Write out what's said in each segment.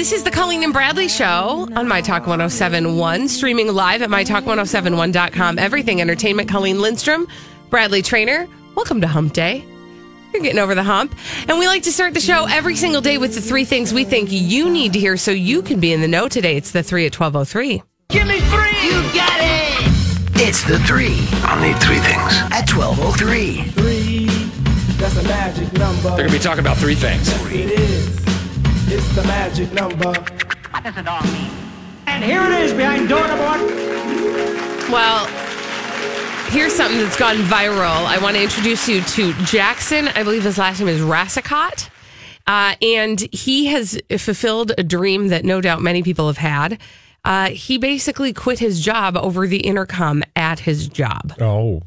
This is the Colleen and Bradley Show on My Talk 1071, streaming live at MyTalk1071.com. Everything Entertainment. Colleen Lindstrom, Bradley Traynor. Welcome to Hump Day. You're getting over the hump. And we like to start the show every single day with the three things we think you need to hear so you can be in the know today. It's the three at 1203. Give me three! You got it! It's the three I'll need three things. at 1203. Three, that's a magic number. They're gonna be talking about three things. Yes, it is. It's the magic number. What does it all mean? And here it is behind door number one. Well, here's something that's gone viral. I want to introduce you to Jackson. I believe his last name is Rassicot. Uh, and he has fulfilled a dream that no doubt many people have had. Uh, he basically quit his job over the intercom at his job. Oh.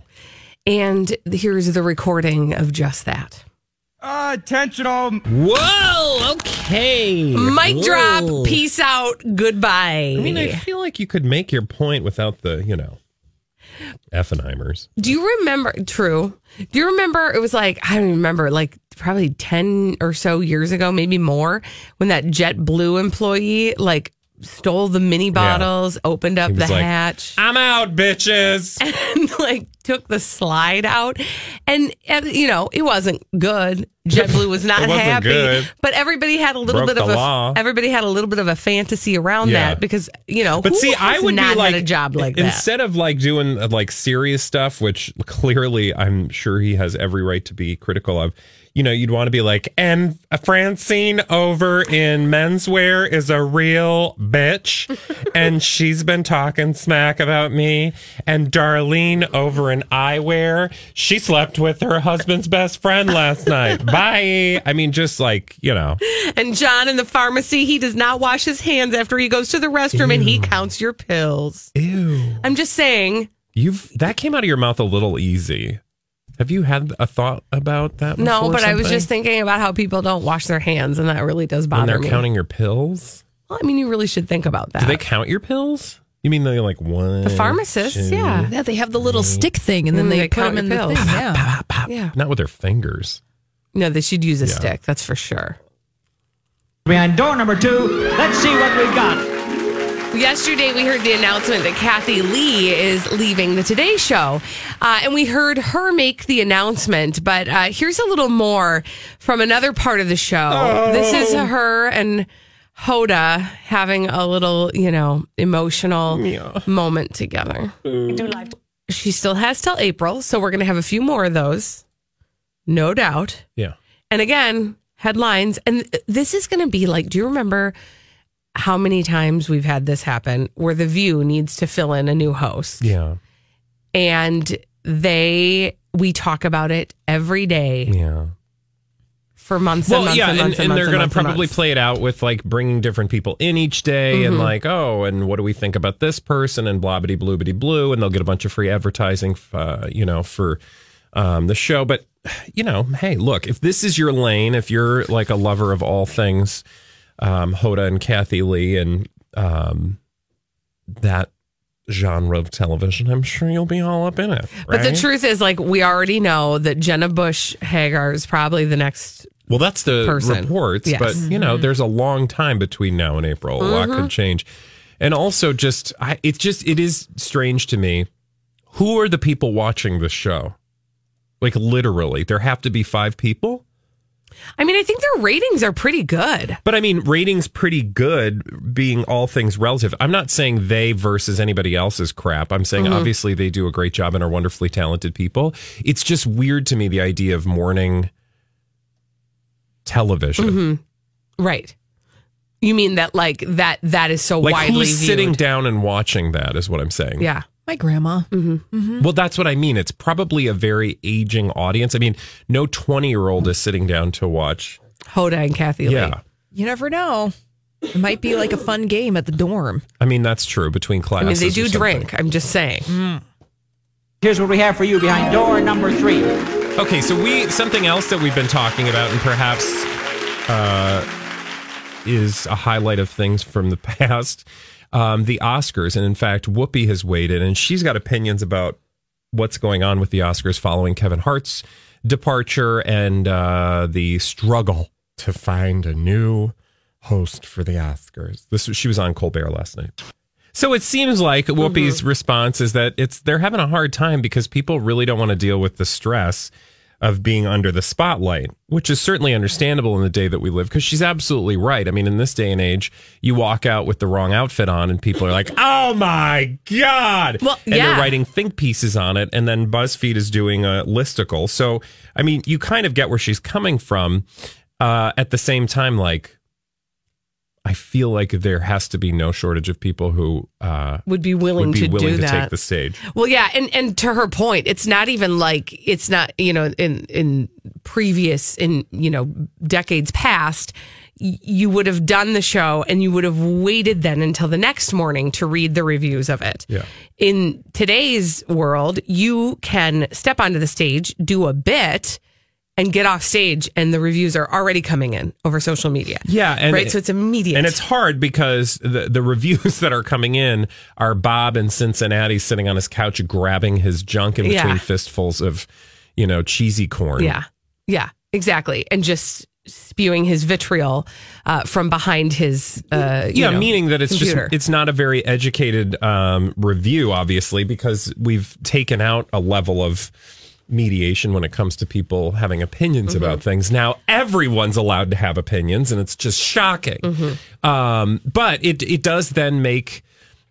And here's the recording of just that. Attention all. Whoa. Okay. Mic Whoa. drop. Peace out. Goodbye. I mean, I feel like you could make your point without the, you know, Effenheimers. Do you remember? True. Do you remember? It was like I don't even remember. Like probably ten or so years ago, maybe more, when that JetBlue employee like stole the mini bottles, opened up the like, hatch, I'm out, bitches. and like took the slide out, and, and you know it wasn't good. JetBlue was not happy, good. but everybody had a little Broke bit of a law. everybody had a little bit of a fantasy around Yeah. that because you know. But who see, I would not be like a job like that. instead of like doing uh, like serious stuff, which clearly I'm sure he has every right to be critical of. You know, you'd want to be like, and Francine over in menswear is a real bitch, and she's been talking smack about me. And Darlene over in eyewear, she slept with her husband's best friend last night. Bye. I mean, just like you know, And John in the pharmacy, he does not wash his hands after he goes to the restroom and he counts your pills. ew. I'm just saying, You've that came out of your mouth a little easy. Have you had a thought about that? no, before, but I was just thinking about how people don't wash their hands, and that really does when bother they're me. counting your pills. well, I mean, you really should think about that. Do they count your pills? You mean they like one? the pharmacists, two, yeah. Yeah, they have the little stick thing, and then Mm, they, they put count them in your the pills. thing. Yeah. Pop, pop. Yeah. Not with their fingers. No, they should use a Yeah. stick, that's for sure. Behind door number two. Let's see what we've got. Yesterday, we heard the announcement that Kathie Lee is leaving the Today Show. Uh, and we heard her make the announcement. But uh, here's a little more from another part of the show. This is her and Hoda having a little, you know, emotional moment together. She still has till April. So we're going to have a few more of those, no doubt. Yeah. And again, headlines. And this is going to be like, do you remember how many times we've had this happen where The View needs to fill in a new host? Yeah. And they, we talk about it every day Yeah. for months and Well, months yeah, and and, months and, and, they're and going to probably play it out with like bringing different people in each day and Mm-hmm. like, oh, and what do we think about this person and blah bitty blue bitty blue, and they'll get a bunch of free advertising, uh, you know, for um, the show. But you know, hey, look, if this is your lane, if you're like a lover of all things um, Hoda and Kathie Lee and um, that genre of television, I'm sure you'll be all up in it. But the truth is, like, we already know that Jenna Bush Hager is probably the next. Well, that's the person. reports, Yes. but you know, there's a long time between now and April. A lot could change, and also just, I, it's just, it is strange to me. Who are the people watching the show? Like literally, there have to be five people. I mean, I think their ratings are pretty good. But I mean, ratings pretty good, being all things relative. I'm not saying they versus anybody else is crap. I'm saying mm-hmm. obviously they do a great job and are wonderfully talented people. It's just weird to me the idea of morning television. Mm-hmm. Right. You mean that like that that is so Like widely who's viewed? sitting down and watching that is what I'm saying. Yeah. My grandma. Mm-hmm. Mm-hmm. Well, that's what I mean. It's probably a very aging audience. I mean, no 20 year old is sitting down to watch. Hoda and Kathie Lee. Yeah. You never know. It might be like a fun game at the dorm. I mean, that's true between classes. I classes. mean, they do drink. I'm just saying. Hmm. Here's what we have for you behind door number three. Okay, so we something else that we've been talking about, and perhaps uh, is a highlight of things from the past, um, the Oscars. And in fact, Whoopi has weighed in, and she's got opinions about what's going on with the Oscars following Kevin Hart's departure and uh, the struggle to find a new host for the Oscars. This she was on Colbert last night. So it seems like Whoopi's response is that it's they're having a hard time because people really don't want to deal with the stress of being under the spotlight, which is certainly understandable in the day that we live because she's absolutely right. I mean, in this day and age, you walk out with the wrong outfit on and people are like, "Oh my god!" Well, and yeah. they're writing think pieces on it, and then BuzzFeed is doing a listicle. So, I mean, you kind of get where she's coming from. Uh, at the same time, like. I feel like there has to be no shortage of people who uh, Would be willing would be to willing do to that. take the stage. Well, yeah, and and to her point, it's not even like it's not you know in in previous in you know decades past, you would have done the show and you would have waited then until the next morning to read the reviews of it. Yeah. In today's world, you can step onto the stage, do a bit. And get off stage, and the reviews are already coming in over social media. Yeah, and right. So it's immediate, And it's hard because the the reviews that are coming in are Bob in Cincinnati sitting on his couch grabbing his junk in between Yeah. fistfuls of, you know, cheesy corn. Yeah, yeah, exactly, and just spewing his vitriol uh, from behind his. Uh, you yeah, know, meaning that it's computer. just it's not a very educated um, review, obviously, because we've taken out a level of mediation when it comes to people having opinions Mm-hmm. about things. Now everyone's allowed to have opinions, and it's just shocking. Mm-hmm. Um, but it it does then make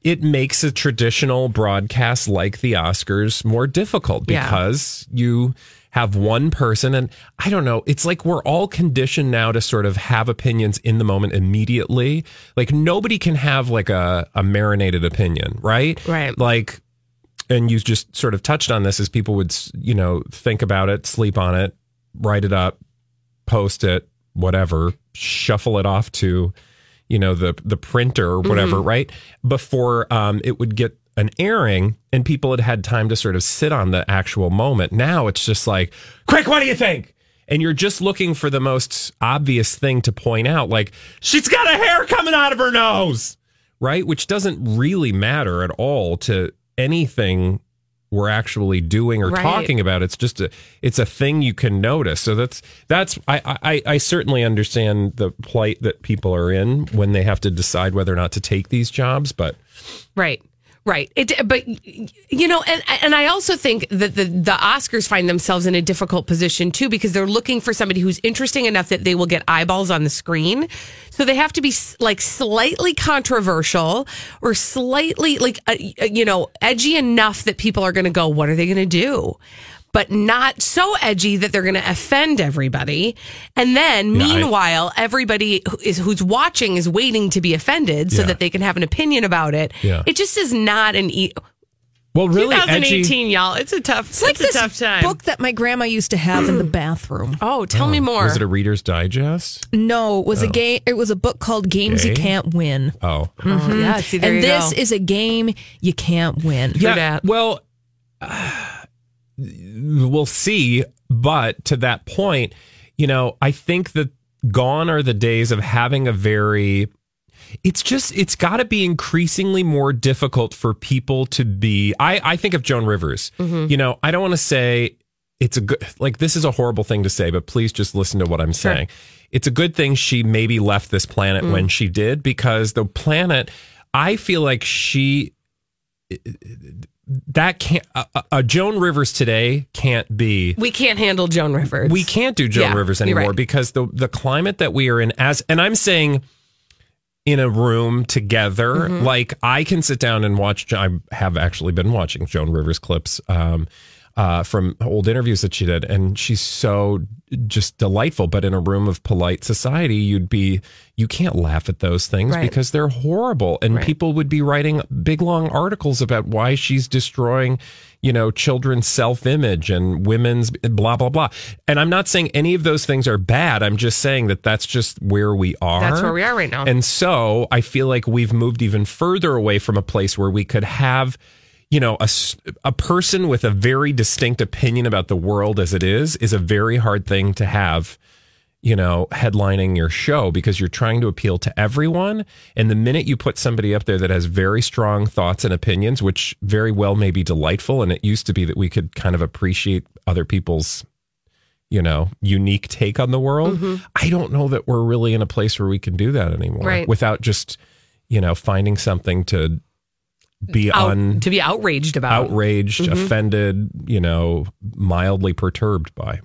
it makes a traditional broadcast like the Oscars more difficult Yeah. because you have one person and I don't know, it's like we're all conditioned now to sort of have opinions in the moment immediately. Like nobody can have like a, a marinated opinion, right? Right. Like and you just sort of touched on this as people would, you know, think about it, sleep on it, write it up, post it, whatever, shuffle it off to, you know, the the printer or whatever, right? Before um, it would get an airing and people had had time to sort of sit on the actual moment. Now it's just like, quick, what do you think? And you're just looking for the most obvious thing to point out, like she's got a hair coming out of her nose, right? Which doesn't really matter at all to anything we're actually doing or Right. talking about. It's just a it's a thing you can notice. So that's that's I, I I certainly understand the plight that people are in when they have to decide whether or not to take these jobs, but Right. Right. It, but you know, and and I also think that the the Oscars find themselves in a difficult position too because they're looking for somebody who's interesting enough that they will get eyeballs on the screen. So they have to be like slightly controversial or slightly like uh, you know edgy enough that people are going to go, "What are they going to do?" But not so edgy that they're going to offend everybody. And then, Yeah, I- meanwhile, everybody who is who's watching is waiting to be offended so Yeah. that they can have an opinion about it. Yeah. It just is not an e- well, really 2018, edgy. y'all. It's a tough. It's like a this tough time. book that my grandma used to have in the bathroom. Oh, tell me oh. more. Was it a Reader's Digest? No, it was a oh. game. It was a book called Games You Can't Win. Oh, Oh, mm-hmm. yeah, see, there and you this go. is a game you can't win. Yeah. dat. Well, we'll see. But to that point, you know, I think that gone are the days of having a very. It's just, it's got to be increasingly more difficult for people to be. I, I think of Joan Rivers. Mm-hmm. You know, I don't want to say it's a good, like, this is a horrible thing to say, but please just listen to what I'm saying. It's a good thing she maybe left this planet when mm. she did because the planet, I feel like she that can't a, a- a Joan Rivers today can't be. we can't handle Joan Rivers. We can't do Joan Yeah, Rivers anymore right. because the the climate that we are in as and I'm saying in a room together Mm-hmm. like I can sit down and watch I have actually been watching Joan Rivers clips um uh, from old interviews that she did, and she's so just delightful. But in a room of polite society, you'd be you can't laugh at those things Right. because they're horrible, and people would be writing big long articles about why she's destroying you know, children's self image and women's blah, blah, blah. And I'm not saying any of those things are bad. I'm just saying that that's just where we are. That's where we are right now. And so I feel like we've moved even further away from a place where we could have, you know, a, a person with a very distinct opinion about the world as it is, is a very hard thing to have you know, headlining your show because you're trying to appeal to everyone. And the minute you put somebody up there that has very strong thoughts and opinions, which very well may be delightful, and it used to be that we could kind of appreciate other people's, you know, unique take on the world. Mm-hmm. I don't know that we're really in a place where we can do that anymore Right. without just, you know, finding something to be Out- un to be outraged about. outraged, mm-hmm. offended, you know, mildly perturbed by.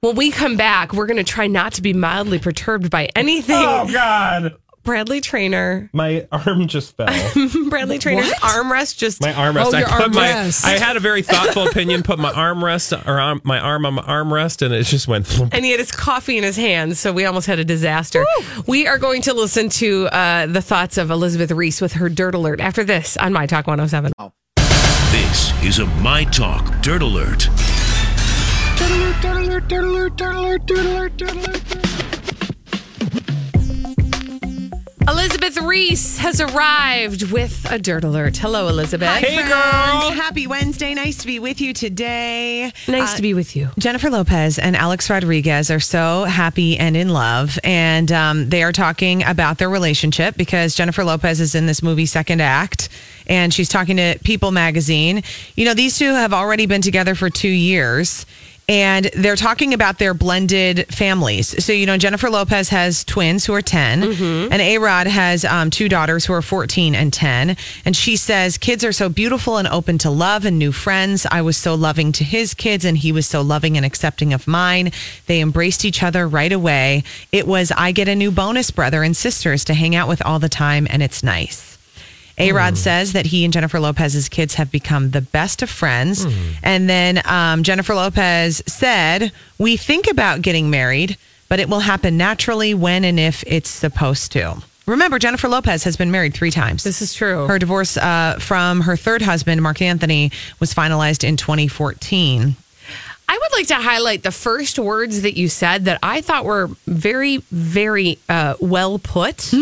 When we come back, we're going to try not to be mildly perturbed by anything. Oh, God. Bradley Traynor, My arm just fell. Bradley Traynor's armrest just My armrest. Oh, I your put my. armrest. I had a very thoughtful opinion. Put my armrest or arm, my arm on my armrest, and it just went. and he had his coffee in his hands, so we almost had a disaster. We are going to listen to uh, the thoughts of Elizabeth Reese with her dirt alert after this on My Talk 107. This is a My Talk Dirt Alert. Dirt alert, dirt alert, dirt alert, dirt alert, dirt alert, Dirt Alert. Elizabeth Reese has arrived with a dirt alert. Hello, Elizabeth. Hey, girl. Happy Wednesday. Nice to be with you today. Nice to be with you. Jennifer Lopez and Alex Rodriguez are so happy and in love, and um, they are talking about their relationship because Jennifer Lopez is in this movie Second Act, and she's talking to People magazine. You know, these two have already been together for two years. And they're talking about their blended families. So, you know, Jennifer Lopez has twins who are 10, and A Rod has um, two daughters who are 14 and 10. And she says, Kids are so beautiful and open to love and new friends. I was so loving to his kids, and he was so loving and accepting of mine. They embraced each other right away. It was, I get a new bonus brother and sisters to hang out with all the time, and it's nice. A Rod says that he and Jennifer Lopez's kids have become the best of friends. And then um, Jennifer Lopez said, We think about getting married, but it will happen naturally when and if it's supposed to. Remember, Jennifer Lopez has been married three times. This is true. Her divorce uh, from her third husband, Marc Anthony, was finalized in 2014. I would like to highlight the first words that you said that I thought were very, very uh, well put.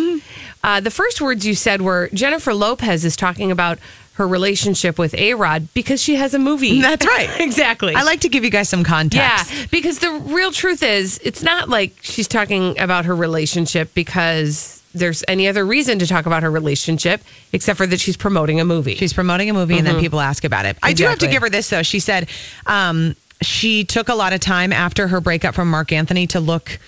Uh, the first words you said were Jennifer Lopez is talking about her relationship with A Rod because she has a movie. That's right. exactly. I like to give you guys some context. Yeah, because the real truth is, it's not like she's talking about her relationship because there's any other reason to talk about her relationship except for that she's promoting a movie. She's promoting a movie and then people ask about it. I do have to give her this though. She said um, she took a lot of time after her breakup from Marc Anthony to look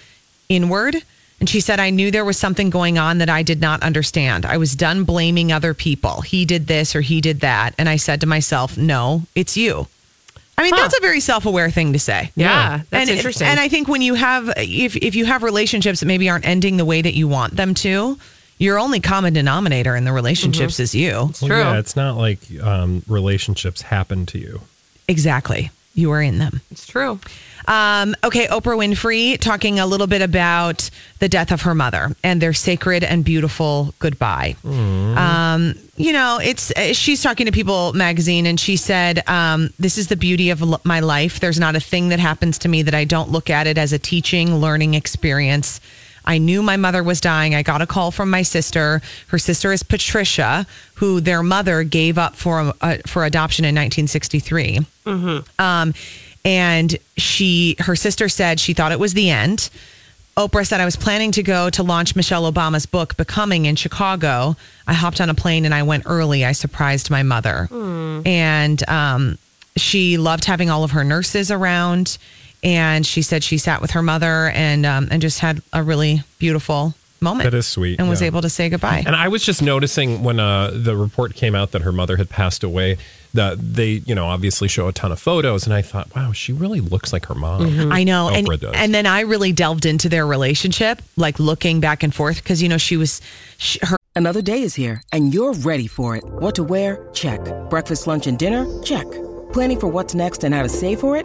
inward. And she said, I knew there was something going on that I did not understand. I was done blaming other people. He did this or he did that. And I said to myself, no, it's you. I mean, Huh. that's a very self-aware thing to say. Yeah, that's and, interesting. And I think when you have, if if you have relationships that maybe aren't ending the way that you want them to, your only common denominator in the relationships is you. Well, True. yeah, it's not like um, relationships happen to you. Exactly. You are in them. it's true. Um, okay, Oprah Winfrey talking a little bit about the death of her mother and their sacred and beautiful goodbye. Um, you know, it's uh, she's talking to People magazine and she said, um, "This is the beauty of my life. There's not a thing that happens to me that I don't look at it as a teaching, learning experience." I knew my mother was dying. I got a call from my sister. Her sister is Patricia, who their mother gave up for uh, for adoption in 1963. Um, and she, her sister said she thought it was the end. Oprah said, I was planning to go to launch Michelle Obama's book, Becoming, in Chicago. I hopped on a plane and I went early. I surprised my mother. And um, she loved having all of her nurses around. And she said she sat with her mother and um, and just had a really beautiful moment. That is sweet, And was yeah. able to say goodbye. And I was just noticing when uh, the report came out that her mother had passed away, that they, you know, obviously show a ton of photos, and I thought, wow, she really looks like her mom. I know. And, does. and then I really delved into their relationship, like looking back and forth, because, you know, she was, she, her Another day is here, and you're ready for it. What to wear? Check. Breakfast, lunch, and dinner? Check. Planning for what's next and how to save for it?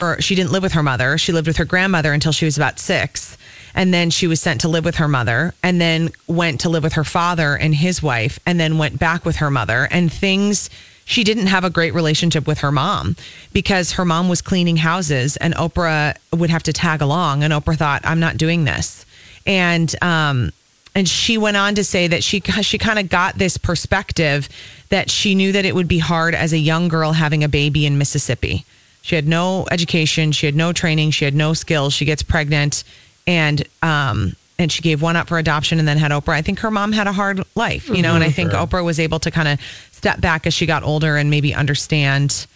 Or she didn't live with her mother. She lived with her grandmother until she was about six. And then she was sent to live with her mother and then went to live with her father and his wife and then went back with her mother. And things, she didn't have a great relationship with her mom because her mom was cleaning houses and Oprah would have to tag along. And Oprah thought, I'm not doing this. And, um, and she went on to say that she she kind of got this perspective that she knew that it would be hard as a young girl having a baby in Mississippi. She had no education, she had no training, she had no skills. She gets pregnant and um and she gave one up for adoption and then had Oprah. I think her mom had a hard life, you know, and I think Sure. Oprah was able to kind of step back as she got older and maybe understand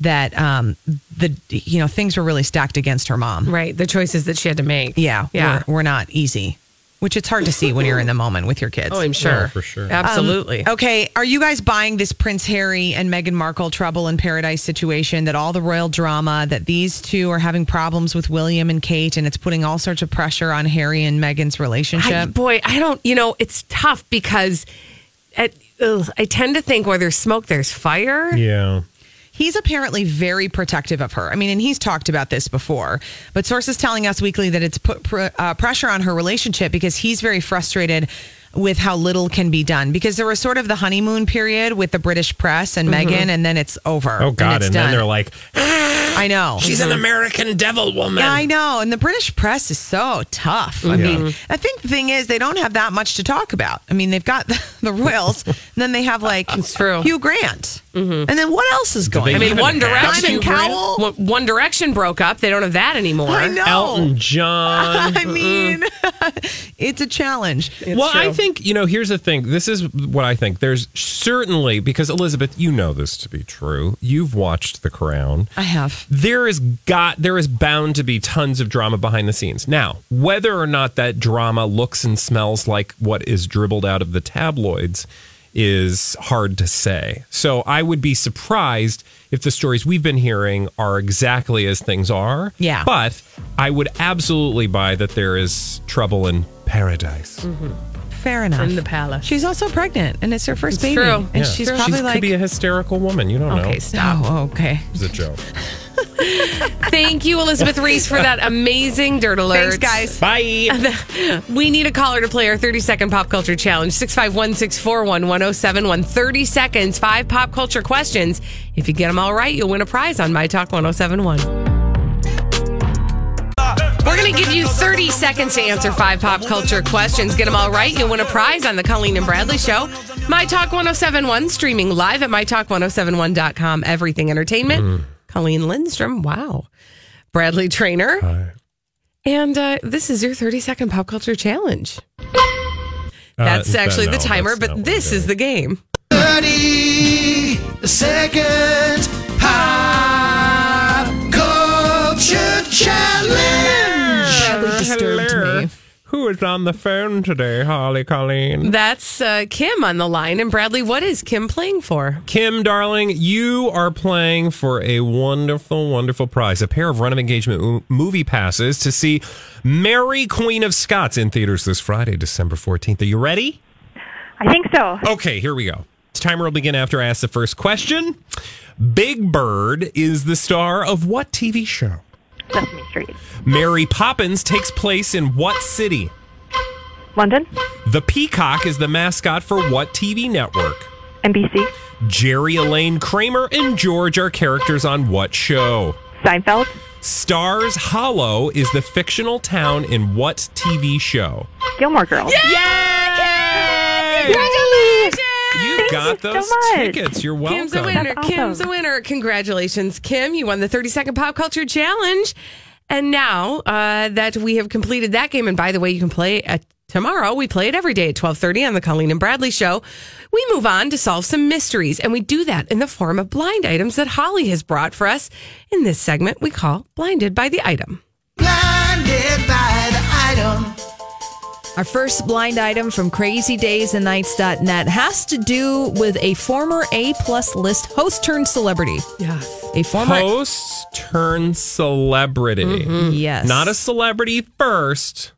that um the you know things were really stacked against her mom. Right. The choices that she had to make. Yeah, Yeah. were, were not easy, which it's hard to see when you're in the moment with your kids. Oh, I'm sure. No, for sure. Absolutely. Um, okay, are you guys buying this Prince Harry and Meghan Markle trouble in paradise situation? That all the royal drama, that these two are having problems with William and Kate, and it's putting all sorts of pressure on Harry and Meghan's relationship? I, boy, I don't, you know, it's tough because at, ugh, I tend to think where there's smoke, there's fire. Yeah. He's apparently very protective of her. I mean, and he's talked about this before, but sources telling Us Weekly that it's put pr- uh, pressure on her relationship because he's very frustrated with how little can be done. Because there was sort of the honeymoon period with the British press and mm-hmm. Meghan, and then it's over. Oh God! it's And, then they're like, I know. "She's an mm-hmm. American devil woman." Yeah, I know. And the British press is so tough. I mm-hmm. mean, I think the thing is they don't have that much to talk about. I mean, they've got the, the royals, and then they have like Hugh Grant. Mm-hmm. And then what else is going I mean, One Direction. Cowell. One- One Direction broke up. They don't have that anymore. I know. Elton John. I mean, mm. it's a challenge. well, I think, you know, here's the thing. This is what I think. There's certainly, because Elizabeth, you know this to be true. You've watched The Crown. I have. There is got there is bound to be tons of drama behind the scenes. Now, whether or not that drama looks and smells like what is dribbled out of the tabloids is hard to say. So I would be surprised if the stories we've been hearing are exactly as things are. Yeah. But I would absolutely buy that there is trouble in paradise. Mm-hmm. Fair enough. In the palace. She's also pregnant, and it's her first It's baby. true. And Yeah. she's True. probably She like, could be a hysterical woman. You don't know. Okay, stop. oh, okay. It's a joke. Thank you, Elizabeth Reese, for that amazing dirt alert. Thanks, guys. Bye. We need a caller to play our 30 second pop culture challenge. 651 641 1071. 30 seconds, five pop culture questions. If you get them all right, you'll win a prize on My Talk 1071. We're going to give you 30 seconds to answer five pop culture questions. Get them all right. You'll win a prize on the Colleen and Bradley Show. My Talk 1071, streaming live at MyTalk1071.com. Everything Entertainment. Colleen Lindstrom. Wow. Bradley Traynor. And uh, this is your 30 second pop culture challenge. That's Uh, actually no, the timer, but this is the game. 30 seconds pop culture challenge. Bradley disturbed Hello. me. Who is on the phone today, Holly Colleen? That's uh, Kim on the line. And Bradley, what is Kim playing for? Kim, darling, you are playing for a wonderful, wonderful prize a pair of run of engagement movie passes to see Mary, Queen of Scots in theaters this Friday, December 14th. Are you ready? I think so. Okay, here we go. Timer will begin after I ask the first question. Big Bird is the star of what TV show? Sesame Street. Mary Poppins takes place in what city? London. The Peacock is the mascot for what TV network? NBC. Jerry, Elaine, Kramer, and George are characters on what show? Seinfeld. Stars Hollow is the fictional town in what TV show? Gilmore Girls. Congratulations! You got so those much. tickets. You're welcome. Kim's a winner. That's Kim's a winner. Congratulations, Kim. You won the 30 second pop culture challenge. And now uh, that we have completed that game, and by the way, you can play at tomorrow. We play it every day at 1230 on the Colleen and Bradley show. We move on to solve some mysteries, and we do that in the form of blind items that Holly has brought for us. In this segment, we call Blinded by the Item. Blinded Our first blind item from crazydaysandnights.net has to do with a former A plus list host turned celebrity. Yes. A former host turned celebrity. Mm-hmm. Yes. Not a celebrity first.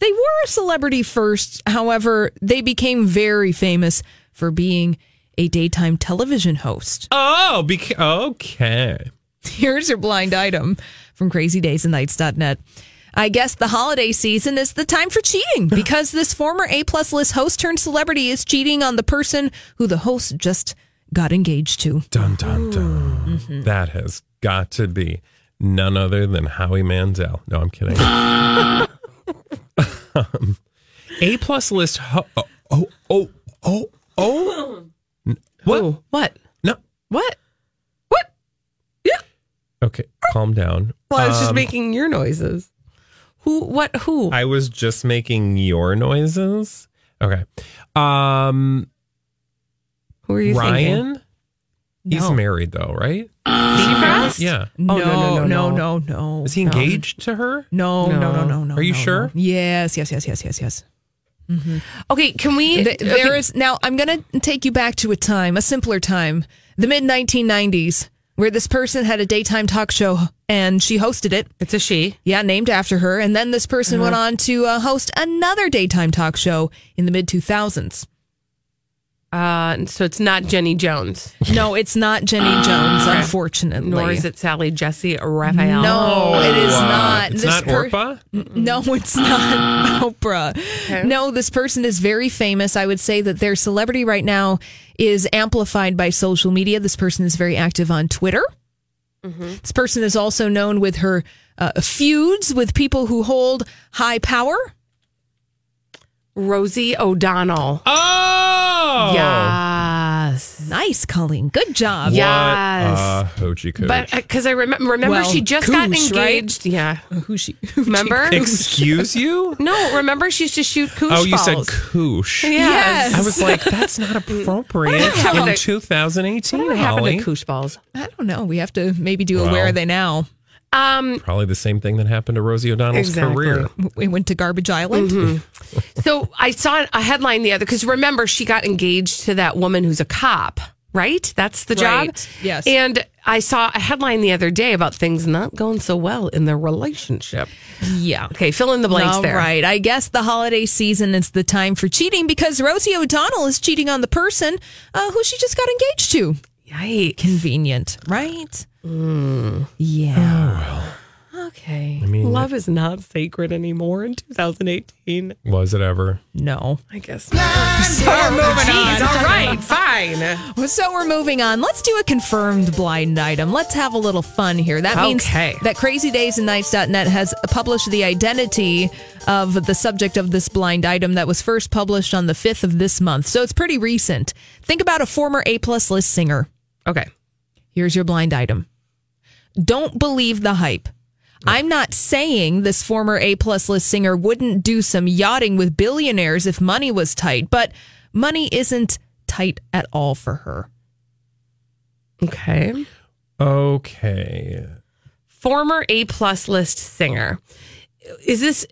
They were a celebrity first. However, they became very famous for being a daytime television host. Oh, beca- okay. Here's your blind item from crazydaysandnights.net. I guess the holiday season is the time for cheating because this former A plus list host turned celebrity is cheating on the person who the host just got engaged to. Dun dun dun. Mm-hmm. That has got to be none other than Howie Mandel. No, I'm kidding. Um, A plus list. Ho- oh, oh, oh, oh, oh. What? Ooh, what? No. What? What? Yeah. Okay, calm down. Well, I was just Um, making your noises. Who? What? Who? I was just making your noises. Okay. Um, who are you thinking? Ryan. He's No. married though, right? Seacrest? Yeah. No, Oh, no, no, no, no, no. no, no. Is he engaged to her? No, no, no, No. no, no. Are you no, sure? no. Yes, yes, yes, yes, yes, yes. Okay, can we? Th- There okay. is now. I'm going to take you back to a time, a simpler time, the mid 1990s, where this person had a daytime talk show and she hosted it. It's a she. Yeah, named after her. And then this person went on to uh, host another daytime talk show in the mid 2000s. Uh, so it's not Jenny Jones, No, it's not Jenny Jones, unfortunately. nor is it Sally Jessy Raphael. No, it is not. It's This not per- Orpah. No, it's not Oprah. No, this person is very famous. I would say that their celebrity right now is amplified by social media. This person is very active on Twitter. This person is also known with her uh, feuds with people who hold high power. Rosie O'Donnell. Oh, Yes. Nice, Colleen. Good job. Yeah. Yes. Uh, hoochie cooch. But because I remember, remember Well, she just got Koosh, right? engaged. Yeah. Who's she? Remember? Excuse you? no, remember she used to shoot koosh Oh, you said balls. koosh. Yes. I was like, that's not appropriate happened in to- 2018, What happened Holly. to koosh balls? I don't know. We have to maybe do a Well. where are they now? Um, Probably the same thing that happened to Rosie O'Donnell's Exactly. career. We went to Garbage Island. Mm-hmm. so I saw a headline the other because remember she got engaged to that woman who's a cop, right? That's the job. Right. Yes. And I saw a headline the other day about things not going so well in their relationship. Yeah. Okay, fill in the blanks All there. right. I guess the holiday season is the time for cheating because Rosie O'Donnell is cheating on the person uh, who she just got engaged to. Yikes. Convenient, right? Mm. Yeah. Okay. I mean- love is not sacred anymore in 2018. Was it ever? No. I guess. So we're moving Jeez, all right, fine. So we're moving on. Let's do a confirmed blind item. Let's have a little fun here. That means Okay. that crazydaysandnights.net has published the identity of the subject of this blind item that was first published on the 5th of this month. So it's pretty recent. Think about a former A plus list singer. Okay. Here's your blind item. Don't believe the hype. I'm not saying this former A plus list singer wouldn't do some yachting with billionaires if money was tight, but money isn't tight at all for her. Okay. Okay. Former A plus list singer. Is this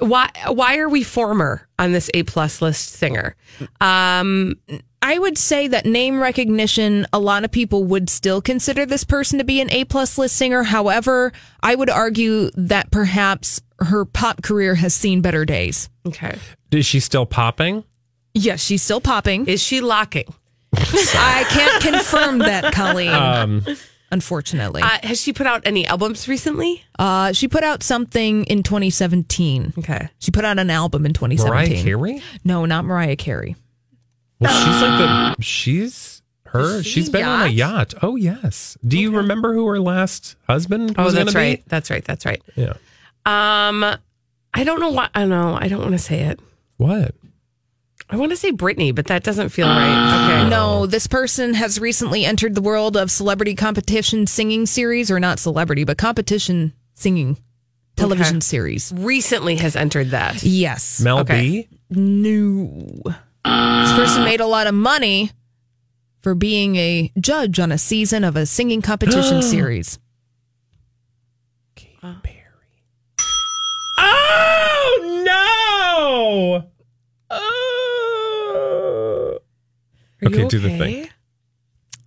why? Why are we former on this A plus list singer? Um, I would say that name recognition, a lot of people would still consider this person to be an A plus list singer. However, I would argue that perhaps her pop career has seen better days. okay. Is she still popping? Yes, she's still popping. Is she locking? I can't confirm that, Colleen. Um, unfortunately. Uh, has she put out any albums recently? Uh, she put out something in 2017. Okay. She put out an album in 2017. Mariah Carey? No, not Mariah Carey. Well, she's like the she's Her? She She's been on a yacht. Oh yes. Do you remember who her last husband Oh, was that's gonna right. That's right. That's right. Yeah. Um, I don't know what I know. I don't want to say it. What? I want to say Britney, but that doesn't feel right. Okay. No, this person has recently entered the world of celebrity competition singing series, or not celebrity, but competition singing television Okay. series. Recently has entered that. Yes. Mel Okay. B. No. This uh. person made a lot of money for being a judge on a season of a singing competition series. Katy Perry. Oh no! Oh. Okay, do the thing.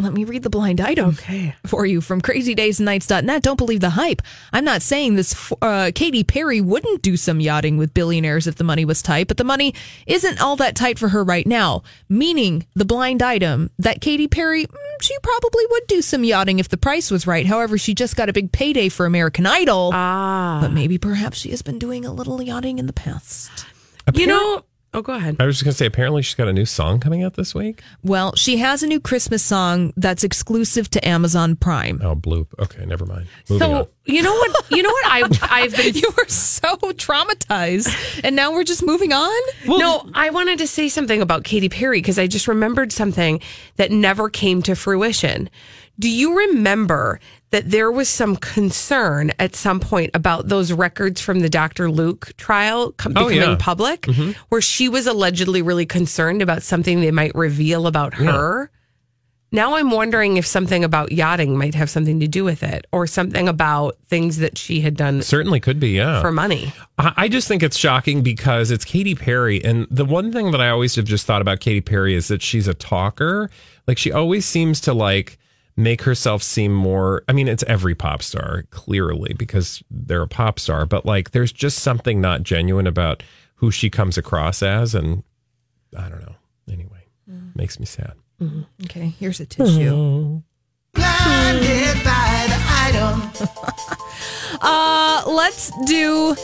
Let me read the blind item Okay. for you from crazydaysandnights.net. Don't believe the hype. I'm not saying this. Uh, Katy Perry wouldn't do some yachting with billionaires if the money was tight, but the money isn't all that tight for her right now. Meaning, the blind item that Katy Perry, mm, she probably would do some yachting if the price was right. However, she just got a big payday for American Idol. Ah. But maybe perhaps she has been doing a little yachting in the past. You know, oh, go ahead. I was just gonna say. Apparently, she's got a new song coming out this week. Well, she has a new Christmas song that's exclusive to Amazon Prime. Oh, bloop. Okay, never mind. Moving So on. you know what? You know what? I I've been. You were so traumatized, and now we're just moving on. no, I wanted to say something about Katy Perry because I just remembered something that never came to fruition. Do you remember that there was some concern at some point about those records from the Dr. Luke trial com- Oh, becoming yeah. public, Mhm. where she was allegedly really concerned about something they might reveal about her? Now I'm wondering if something about yachting might have something to do with it, or something about things that she had done Certainly could be. Yeah. for money. I I just think it's shocking because it's Katy Perry. And the one thing that I always have just thought about Katy Perry is that she's a talker. Like she always seems to like make herself seem more I mean, it's every pop star, clearly, because they're a pop star, but like there's just something not genuine about who she comes across as. And I don't know. Anyway, makes me sad. Okay, here's a tissue. Blinded by the item. Uh, let's do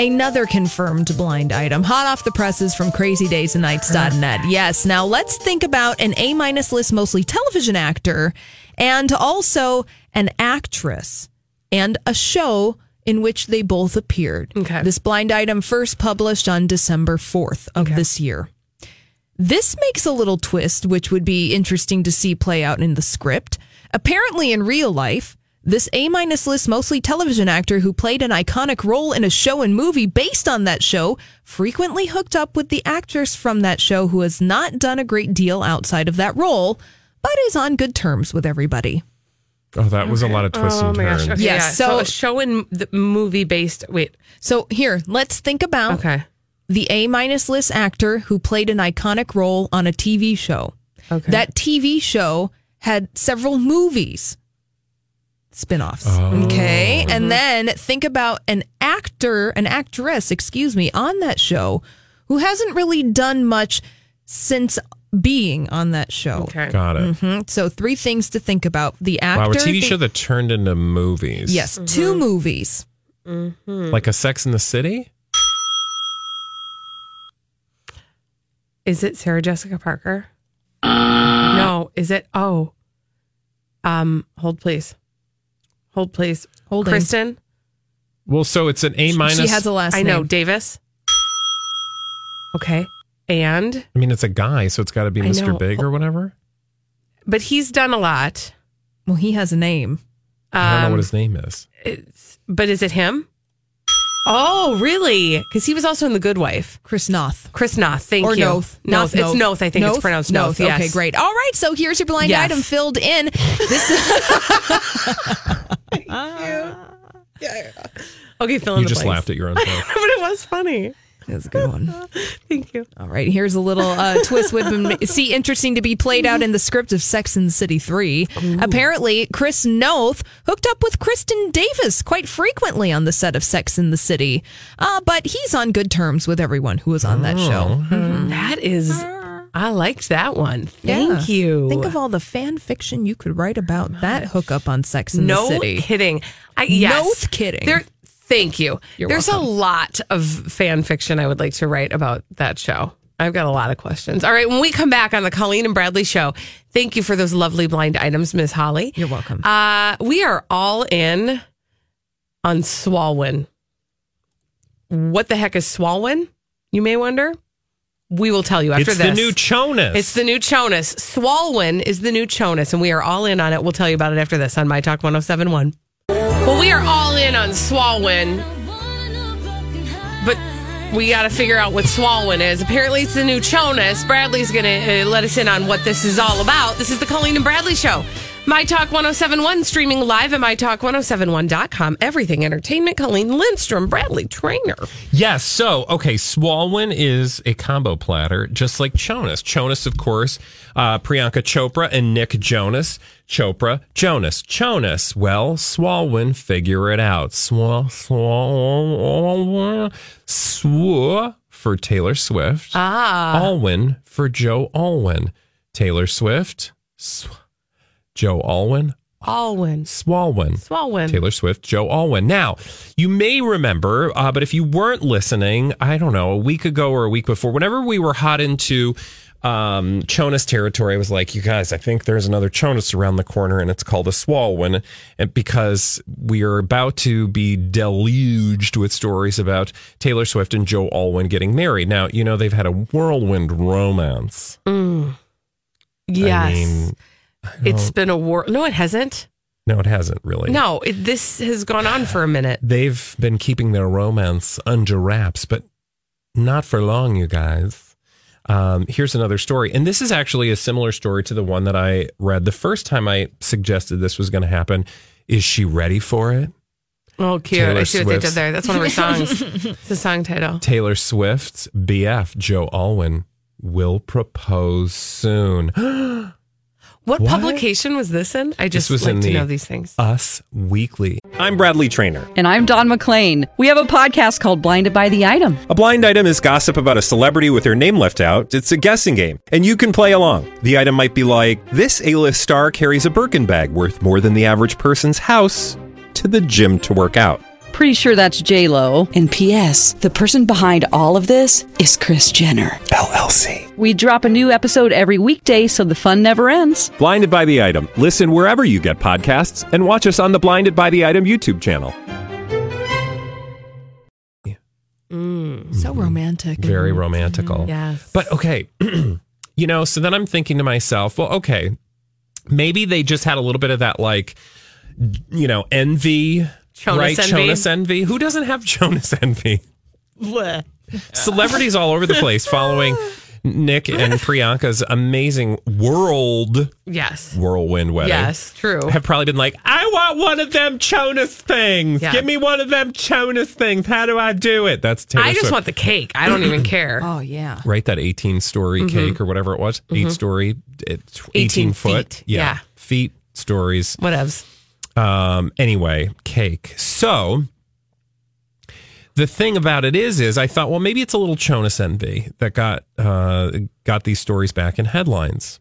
another confirmed blind item, hot off the presses from crazydaysandnights.net. Yes, now let's think about an A minus list, mostly television actor, and also an actress and a show in which they both appeared. Okay. This blind item first published on December 4th of this year. This makes a little twist, which would be interesting to see play out in the script. Apparently, in real life, this A minus list, mostly television actor who played an iconic role in a show and movie based on that show frequently hooked up with the actress from that show who has not done a great deal outside of that role, but is on good terms with everybody. Oh, that was a lot of twists oh and my turns. Okay, Yes, yeah. so- So, a show and the movie based. Wait. So, here, let's think about Okay. the A minus list actor who played an iconic role on a TV show. Okay. That TV show had several movies spin-offs. Oh. Okay. Mm-hmm. And then think about an actor, an actress, excuse me, on that show who hasn't really done much since being on that show. Okay. Got it. hmm So three things to think about. The actor. Wow, a TV the- show that turned into movies. Yes, two movies. Like a Sex in the City? Is it Sarah Jessica Parker? No. Is it? Oh. Um. Hold please. Hold please. Hold Kristin. Well, so it's an A minus. She has a last I name. know Davis. Okay. And I mean, it's a guy, so it's got to be I Mr. know. Big or whatever. but he's done a lot. Well, he has a name. I don't know Um, what his name is. it's- but is it him? Oh, really? Because he was also in The Good Wife. Chris Noth. Chris Noth. Thank or you. Noth. Noth. It's Noth. I think it's pronounced Noth. Yes. Okay, great. All right, so here's your blind Yes. item filled in. This is Thank you. Yeah. Okay, fill in You the just blanks. laughed at your own joke. but it was funny. That's a good one. Thank you. All right, here's a little uh, twist would see interesting to be played out in the script of Sex and the City 3. Apparently, Chris Noth hooked up with Kristin Davis quite frequently on the set of Sex and the City. Uh, but he's on good terms with everyone who was on that show. That is, I liked that one. Thank Yeah. you. Think of all the fan fiction you could write about that hookup on Sex and no the City. No kidding. I, yes. No kidding. There. Thank you. You're There's welcome. a lot of fan fiction I would like to write about that show. I've got a lot of questions. All right, when we come back on the Colleen and Bradley show, thank you for those lovely blind items, Miss Holly. You're welcome. Uh, we are all in on Swalwyn. What the heck is Swalwyn? You may wonder. We will tell you after it's this. It's the new Jonas. It's the new Jonas. Swalwyn is the new Jonas, and we are all in on it. We'll tell you about it after this on My Talk 1071. Well, we are all in on Swalwyn, but we got to figure out what Swalwyn is. Apparently, it's the new Jonas. Bradley's going to uh, let us in on what this is all about. This is the Colleen and Bradley Show. My Talk 1071, streaming live at MyTalk1071.com. Everything Entertainment. Colleen Lindstrom, Bradley Traynor. Yes. So, okay, Swalwin is a combo platter, just like Jonas. Jonas, of course, uh, Priyanka Chopra and Nick Jonas. Chopra, Jonas, Jonas. Well, Swalwin, figure it out. Swal, swal, sw for Taylor Swift. Ah. Alwyn for Joe Alwyn. Taylor Swift, sw- Joe Alwyn, Alwyn. Swalwyn. Swalwyn. Taylor Swift, Joe Alwyn. Now, you may remember, uh, but if you weren't listening, I don't know, a week ago or a week before, whenever we were hot into um, Jonas territory, I was like, you guys, I think there's another Chonas around the corner and it's called a Swalwyn. And because we are about to be deluged with stories about Taylor Swift and Joe Alwyn getting married. Now, you know, they've had a whirlwind romance. Mm. Yes. I mean, it's been a war. No, it hasn't. no, it hasn't really. No, it, this has gone on for a minute. they've been keeping their romance under wraps, but not for long, you guys. Um, here's another story. And this is actually a similar story to the one that I read the first time I suggested this was going to happen. Is she ready for it? Oh, cute. Taylor I see what they did there. That's one of her songs. it's the song title. Taylor Swift's BF, Joe Alwyn, will propose soon. What, What? publication was this in? I just this was like in to the know these things. Us Weekly. I'm Bradley Traynor. And I'm Don McClain. We have a podcast called Blinded by the Item. A blind item is gossip about a celebrity with their name left out. It's a guessing game, and you can play along. The item might be like this: A-list star carries a Birkin bag worth more than the average person's house to the gym to work out. Pretty sure that's J Lo. And P.S. The person behind all of this is Kris Jenner LLC. We drop a new episode every weekday, so the fun never ends. Blinded by the item. Listen wherever you get podcasts, and watch us on the Blinded by the Item YouTube channel. Mm. So mm-hmm. romantic. Very romantical. Yes. But okay, you know, so then I'm thinking to myself, well, okay, maybe they just had a little bit of that, like, you know, envy, Jonas right? envy. Jonas envy. Who doesn't have Jonas envy? Celebrities all over the place following Nick and Priyanka's amazing world Yes. whirlwind wedding. Yes, true. Have probably been like, I want one of them Jonas things. Yeah. Give me one of them Jonas things. How do I do it? That's Taylor I just Swift. want the cake. I don't even care. Oh yeah. right? That 18 story Mhm. cake or whatever it was, eight Mhm. story, 18, 18 foot. feet. Yeah. Feet stories. Whatevs. Um, anyway, cake. So the thing about it is, is I thought, well, maybe it's a little Jonas envy that got, uh, got these stories back in headlines.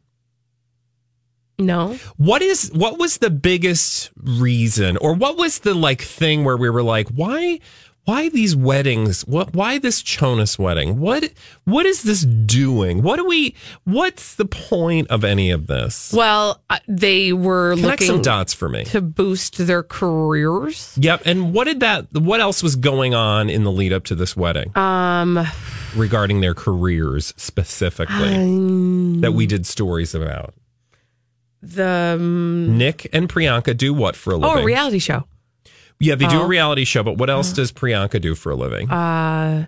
No. What is what was the biggest reason or what was the like thing where we were like why why these weddings what why this Jonas wedding? What what is this doing? What do we what's the point of any of this? Well, uh, they were Connect looking some dots for me. to boost their careers. Yep and what did that what else was going on in the lead up to this wedding? Um, regarding their careers specifically. Um, that we did stories about. The um, Nick and Priyanka do what for a living? Oh, a reality show. Yeah, they do Oh. a reality show, but what else does Priyanka do for a living? Uh,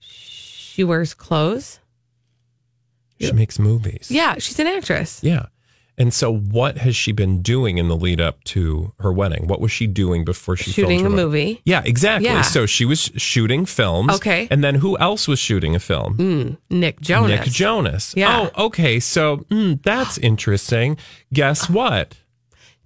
she wears clothes. She makes movies. Yeah, she's an actress. Yeah. And so what has she been doing in the lead up to her wedding? What was she doing before she Shooting filmed her a movie. Yeah, exactly. Yeah. So she was shooting films. Okay. And then who else was shooting a film? Mm, Nick Jonas. Nick Jonas. Yeah. Oh, okay. So mm, that's interesting. Guess what?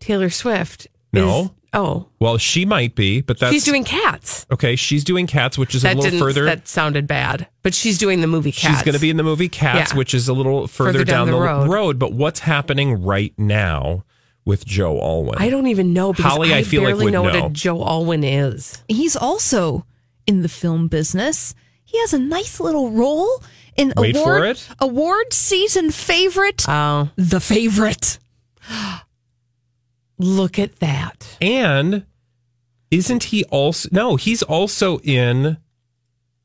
Taylor Swift. No. Is- oh, Well, she might be, but that's she's doing Cats. okay. She's doing Cats, which is a that little didn't. further. That sounded bad, but she's doing the movie Cats. She's going to be in the movie Cats, Yeah. which is a little further, down, the road. But what's happening right now with Joe Alwyn? I don't even know because Holly, I I, feel like barely would know, what a Joe Alwyn is. He's also in the film business. He has a nice little role in Wait for award it. award season favorite. Oh, the favorite. Look at that. And isn't he also? No, he's also in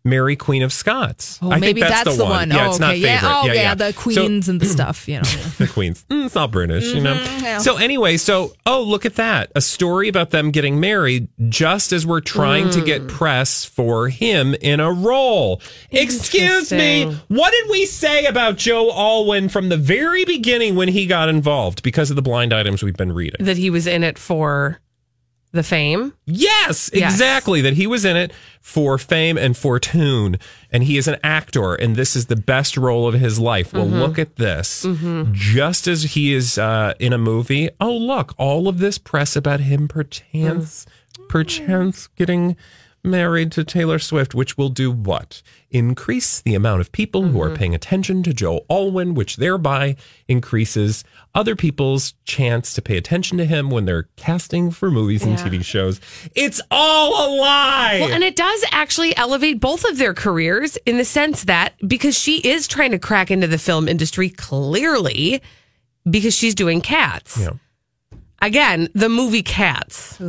Mary Queen of Scots. Oh, I maybe think that's, the, one. Yeah, oh, it's okay. not yeah. Oh, yeah, yeah. the So- queens and the stuff. You know. the Queens. Mm, it's all British, you know. Mhm, yeah. So anyway, so oh look at that, a story about them getting married just as we're trying to Mm. get press for him in a role. Excuse me, what did we say about Joe Alwyn from the very beginning when he got involved because of the blind items we've been reading? That he was in it for the fame. Yes, Yes. exactly. That he was in it for fame and fortune, and he is an actor, and this is the best role of his life. Well, Mhm. look at this. Mhm. Just as he is uh, in a movie, oh look, all of this press about him perchance, perchance getting married to Taylor Swift, which will do what? Increase the amount of people who are mm-hmm. paying attention to Joe Alwyn, which thereby increases other people's chance to pay attention to him when they're casting for movies and Yeah. TV shows. It's all a lie. Well, and it does actually elevate both of their careers in the sense that because she is trying to crack into the film industry clearly because she's doing cats. Yeah. Again, the movie Cats.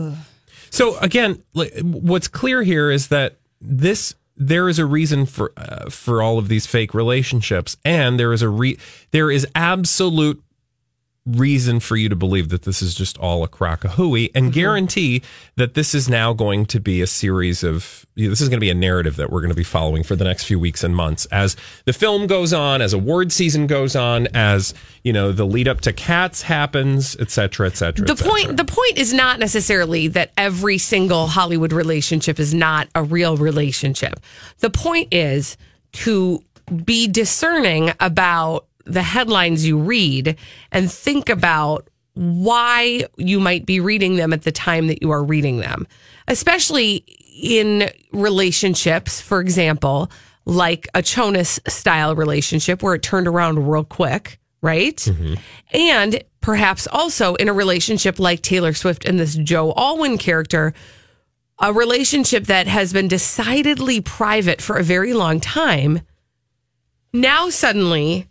So again, what's clear here is that this there is a reason for uh, for all of these fake relationships, and there is a re there is absolute reason for you to believe that this is just all a crock of hooey and mm-hmm. guarantee that this is now going to be a series of this is going to be a narrative that we're going to be following for the next few weeks and months as the film goes on as award season goes on as you know the lead up to cats happens et cetera et cetera The et point the point is not necessarily that every single Hollywood relationship is not a real relationship. The point is to be discerning about the headlines you read and think about why you might be reading them at the time that you are reading them. Especially in relationships, for example, like a Jonas style relationship where it turned around real quick, right? And perhaps also in a relationship like Taylor Swift and this Joe Alwyn character, a relationship that has been decidedly private for a very long time. Now, suddenly,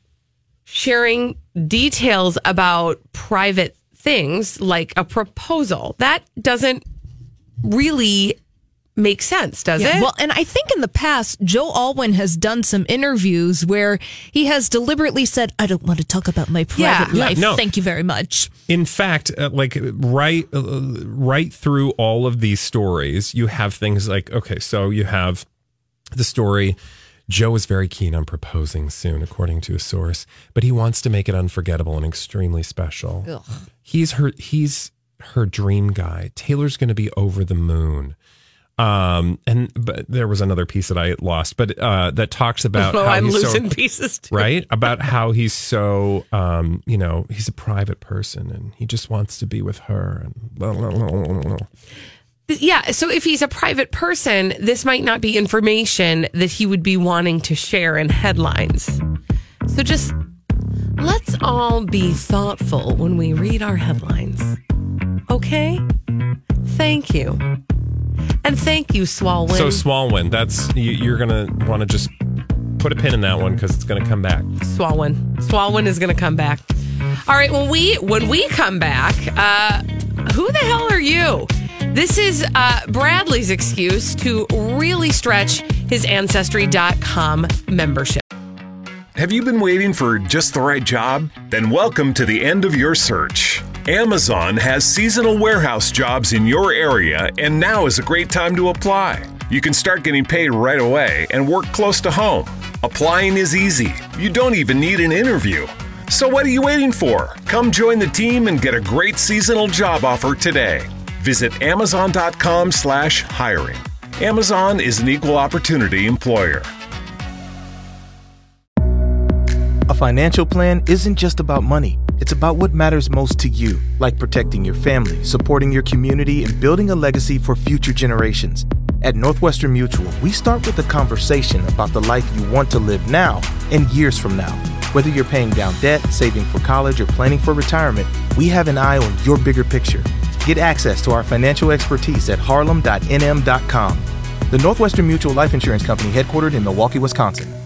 sharing details about private things like a proposal, that doesn't really make sense, does Yeah, it? Well, and I think in the past, Joe Alwyn has done some interviews where he has deliberately said, I don't want to talk about my private Yeah, life. no. Thank you very much. In fact, uh, like right, uh, right through all of these stories, you have things like okay, so you have the story. Joe is very keen on proposing soon, according to a source, but he wants to make it unforgettable and extremely special. Ugh. He's her. He's her dream guy. Taylor's going to be over the moon. Um, and but there was another piece that I lost, but uh, that talks about Oh, how I'm he's so- losing pieces too. right? About how he's so, um, you know, he's a private person and he just wants to be with her. And blah, blah, blah, blah, blah. Yeah. So if he's a private person, this might not be information that he would be wanting to share in headlines. So just let's all be thoughtful when we read our headlines. Okay? Thank you. And thank you, Swalwyn. So Swalwyn, that's you, you're gonna want to just put a pin in that one because it's gonna come back. Swalwyn. Swalwyn is going to come back. All right, when we when we come back, uh, who the hell are you? This is uh, Bradley's excuse to really stretch his ancestry.com membership. Have you been waiting for just the right job? Then welcome to the end of your search. Amazon has seasonal warehouse jobs in your area, and now is a great time to apply. You can start getting paid right away and work close to home. Applying is easy. You don't even need an interview. So what are you waiting for? Come join the team and get a great seasonal job offer today. Visit amazon.com slash hiring. Amazon is an equal opportunity employer. A financial plan isn't just about money. It's about what matters most to you, like protecting your family, supporting your community, and building a legacy for future generations. At Northwestern Mutual, we start with a conversation about the life you want to live now and years from now. Whether you're paying down debt, saving for college, or planning for retirement, we have an eye on your bigger picture. Get access to our financial expertise at harlem.nm.com. The Northwestern Mutual Life Insurance Company, headquartered in Milwaukee, Wisconsin.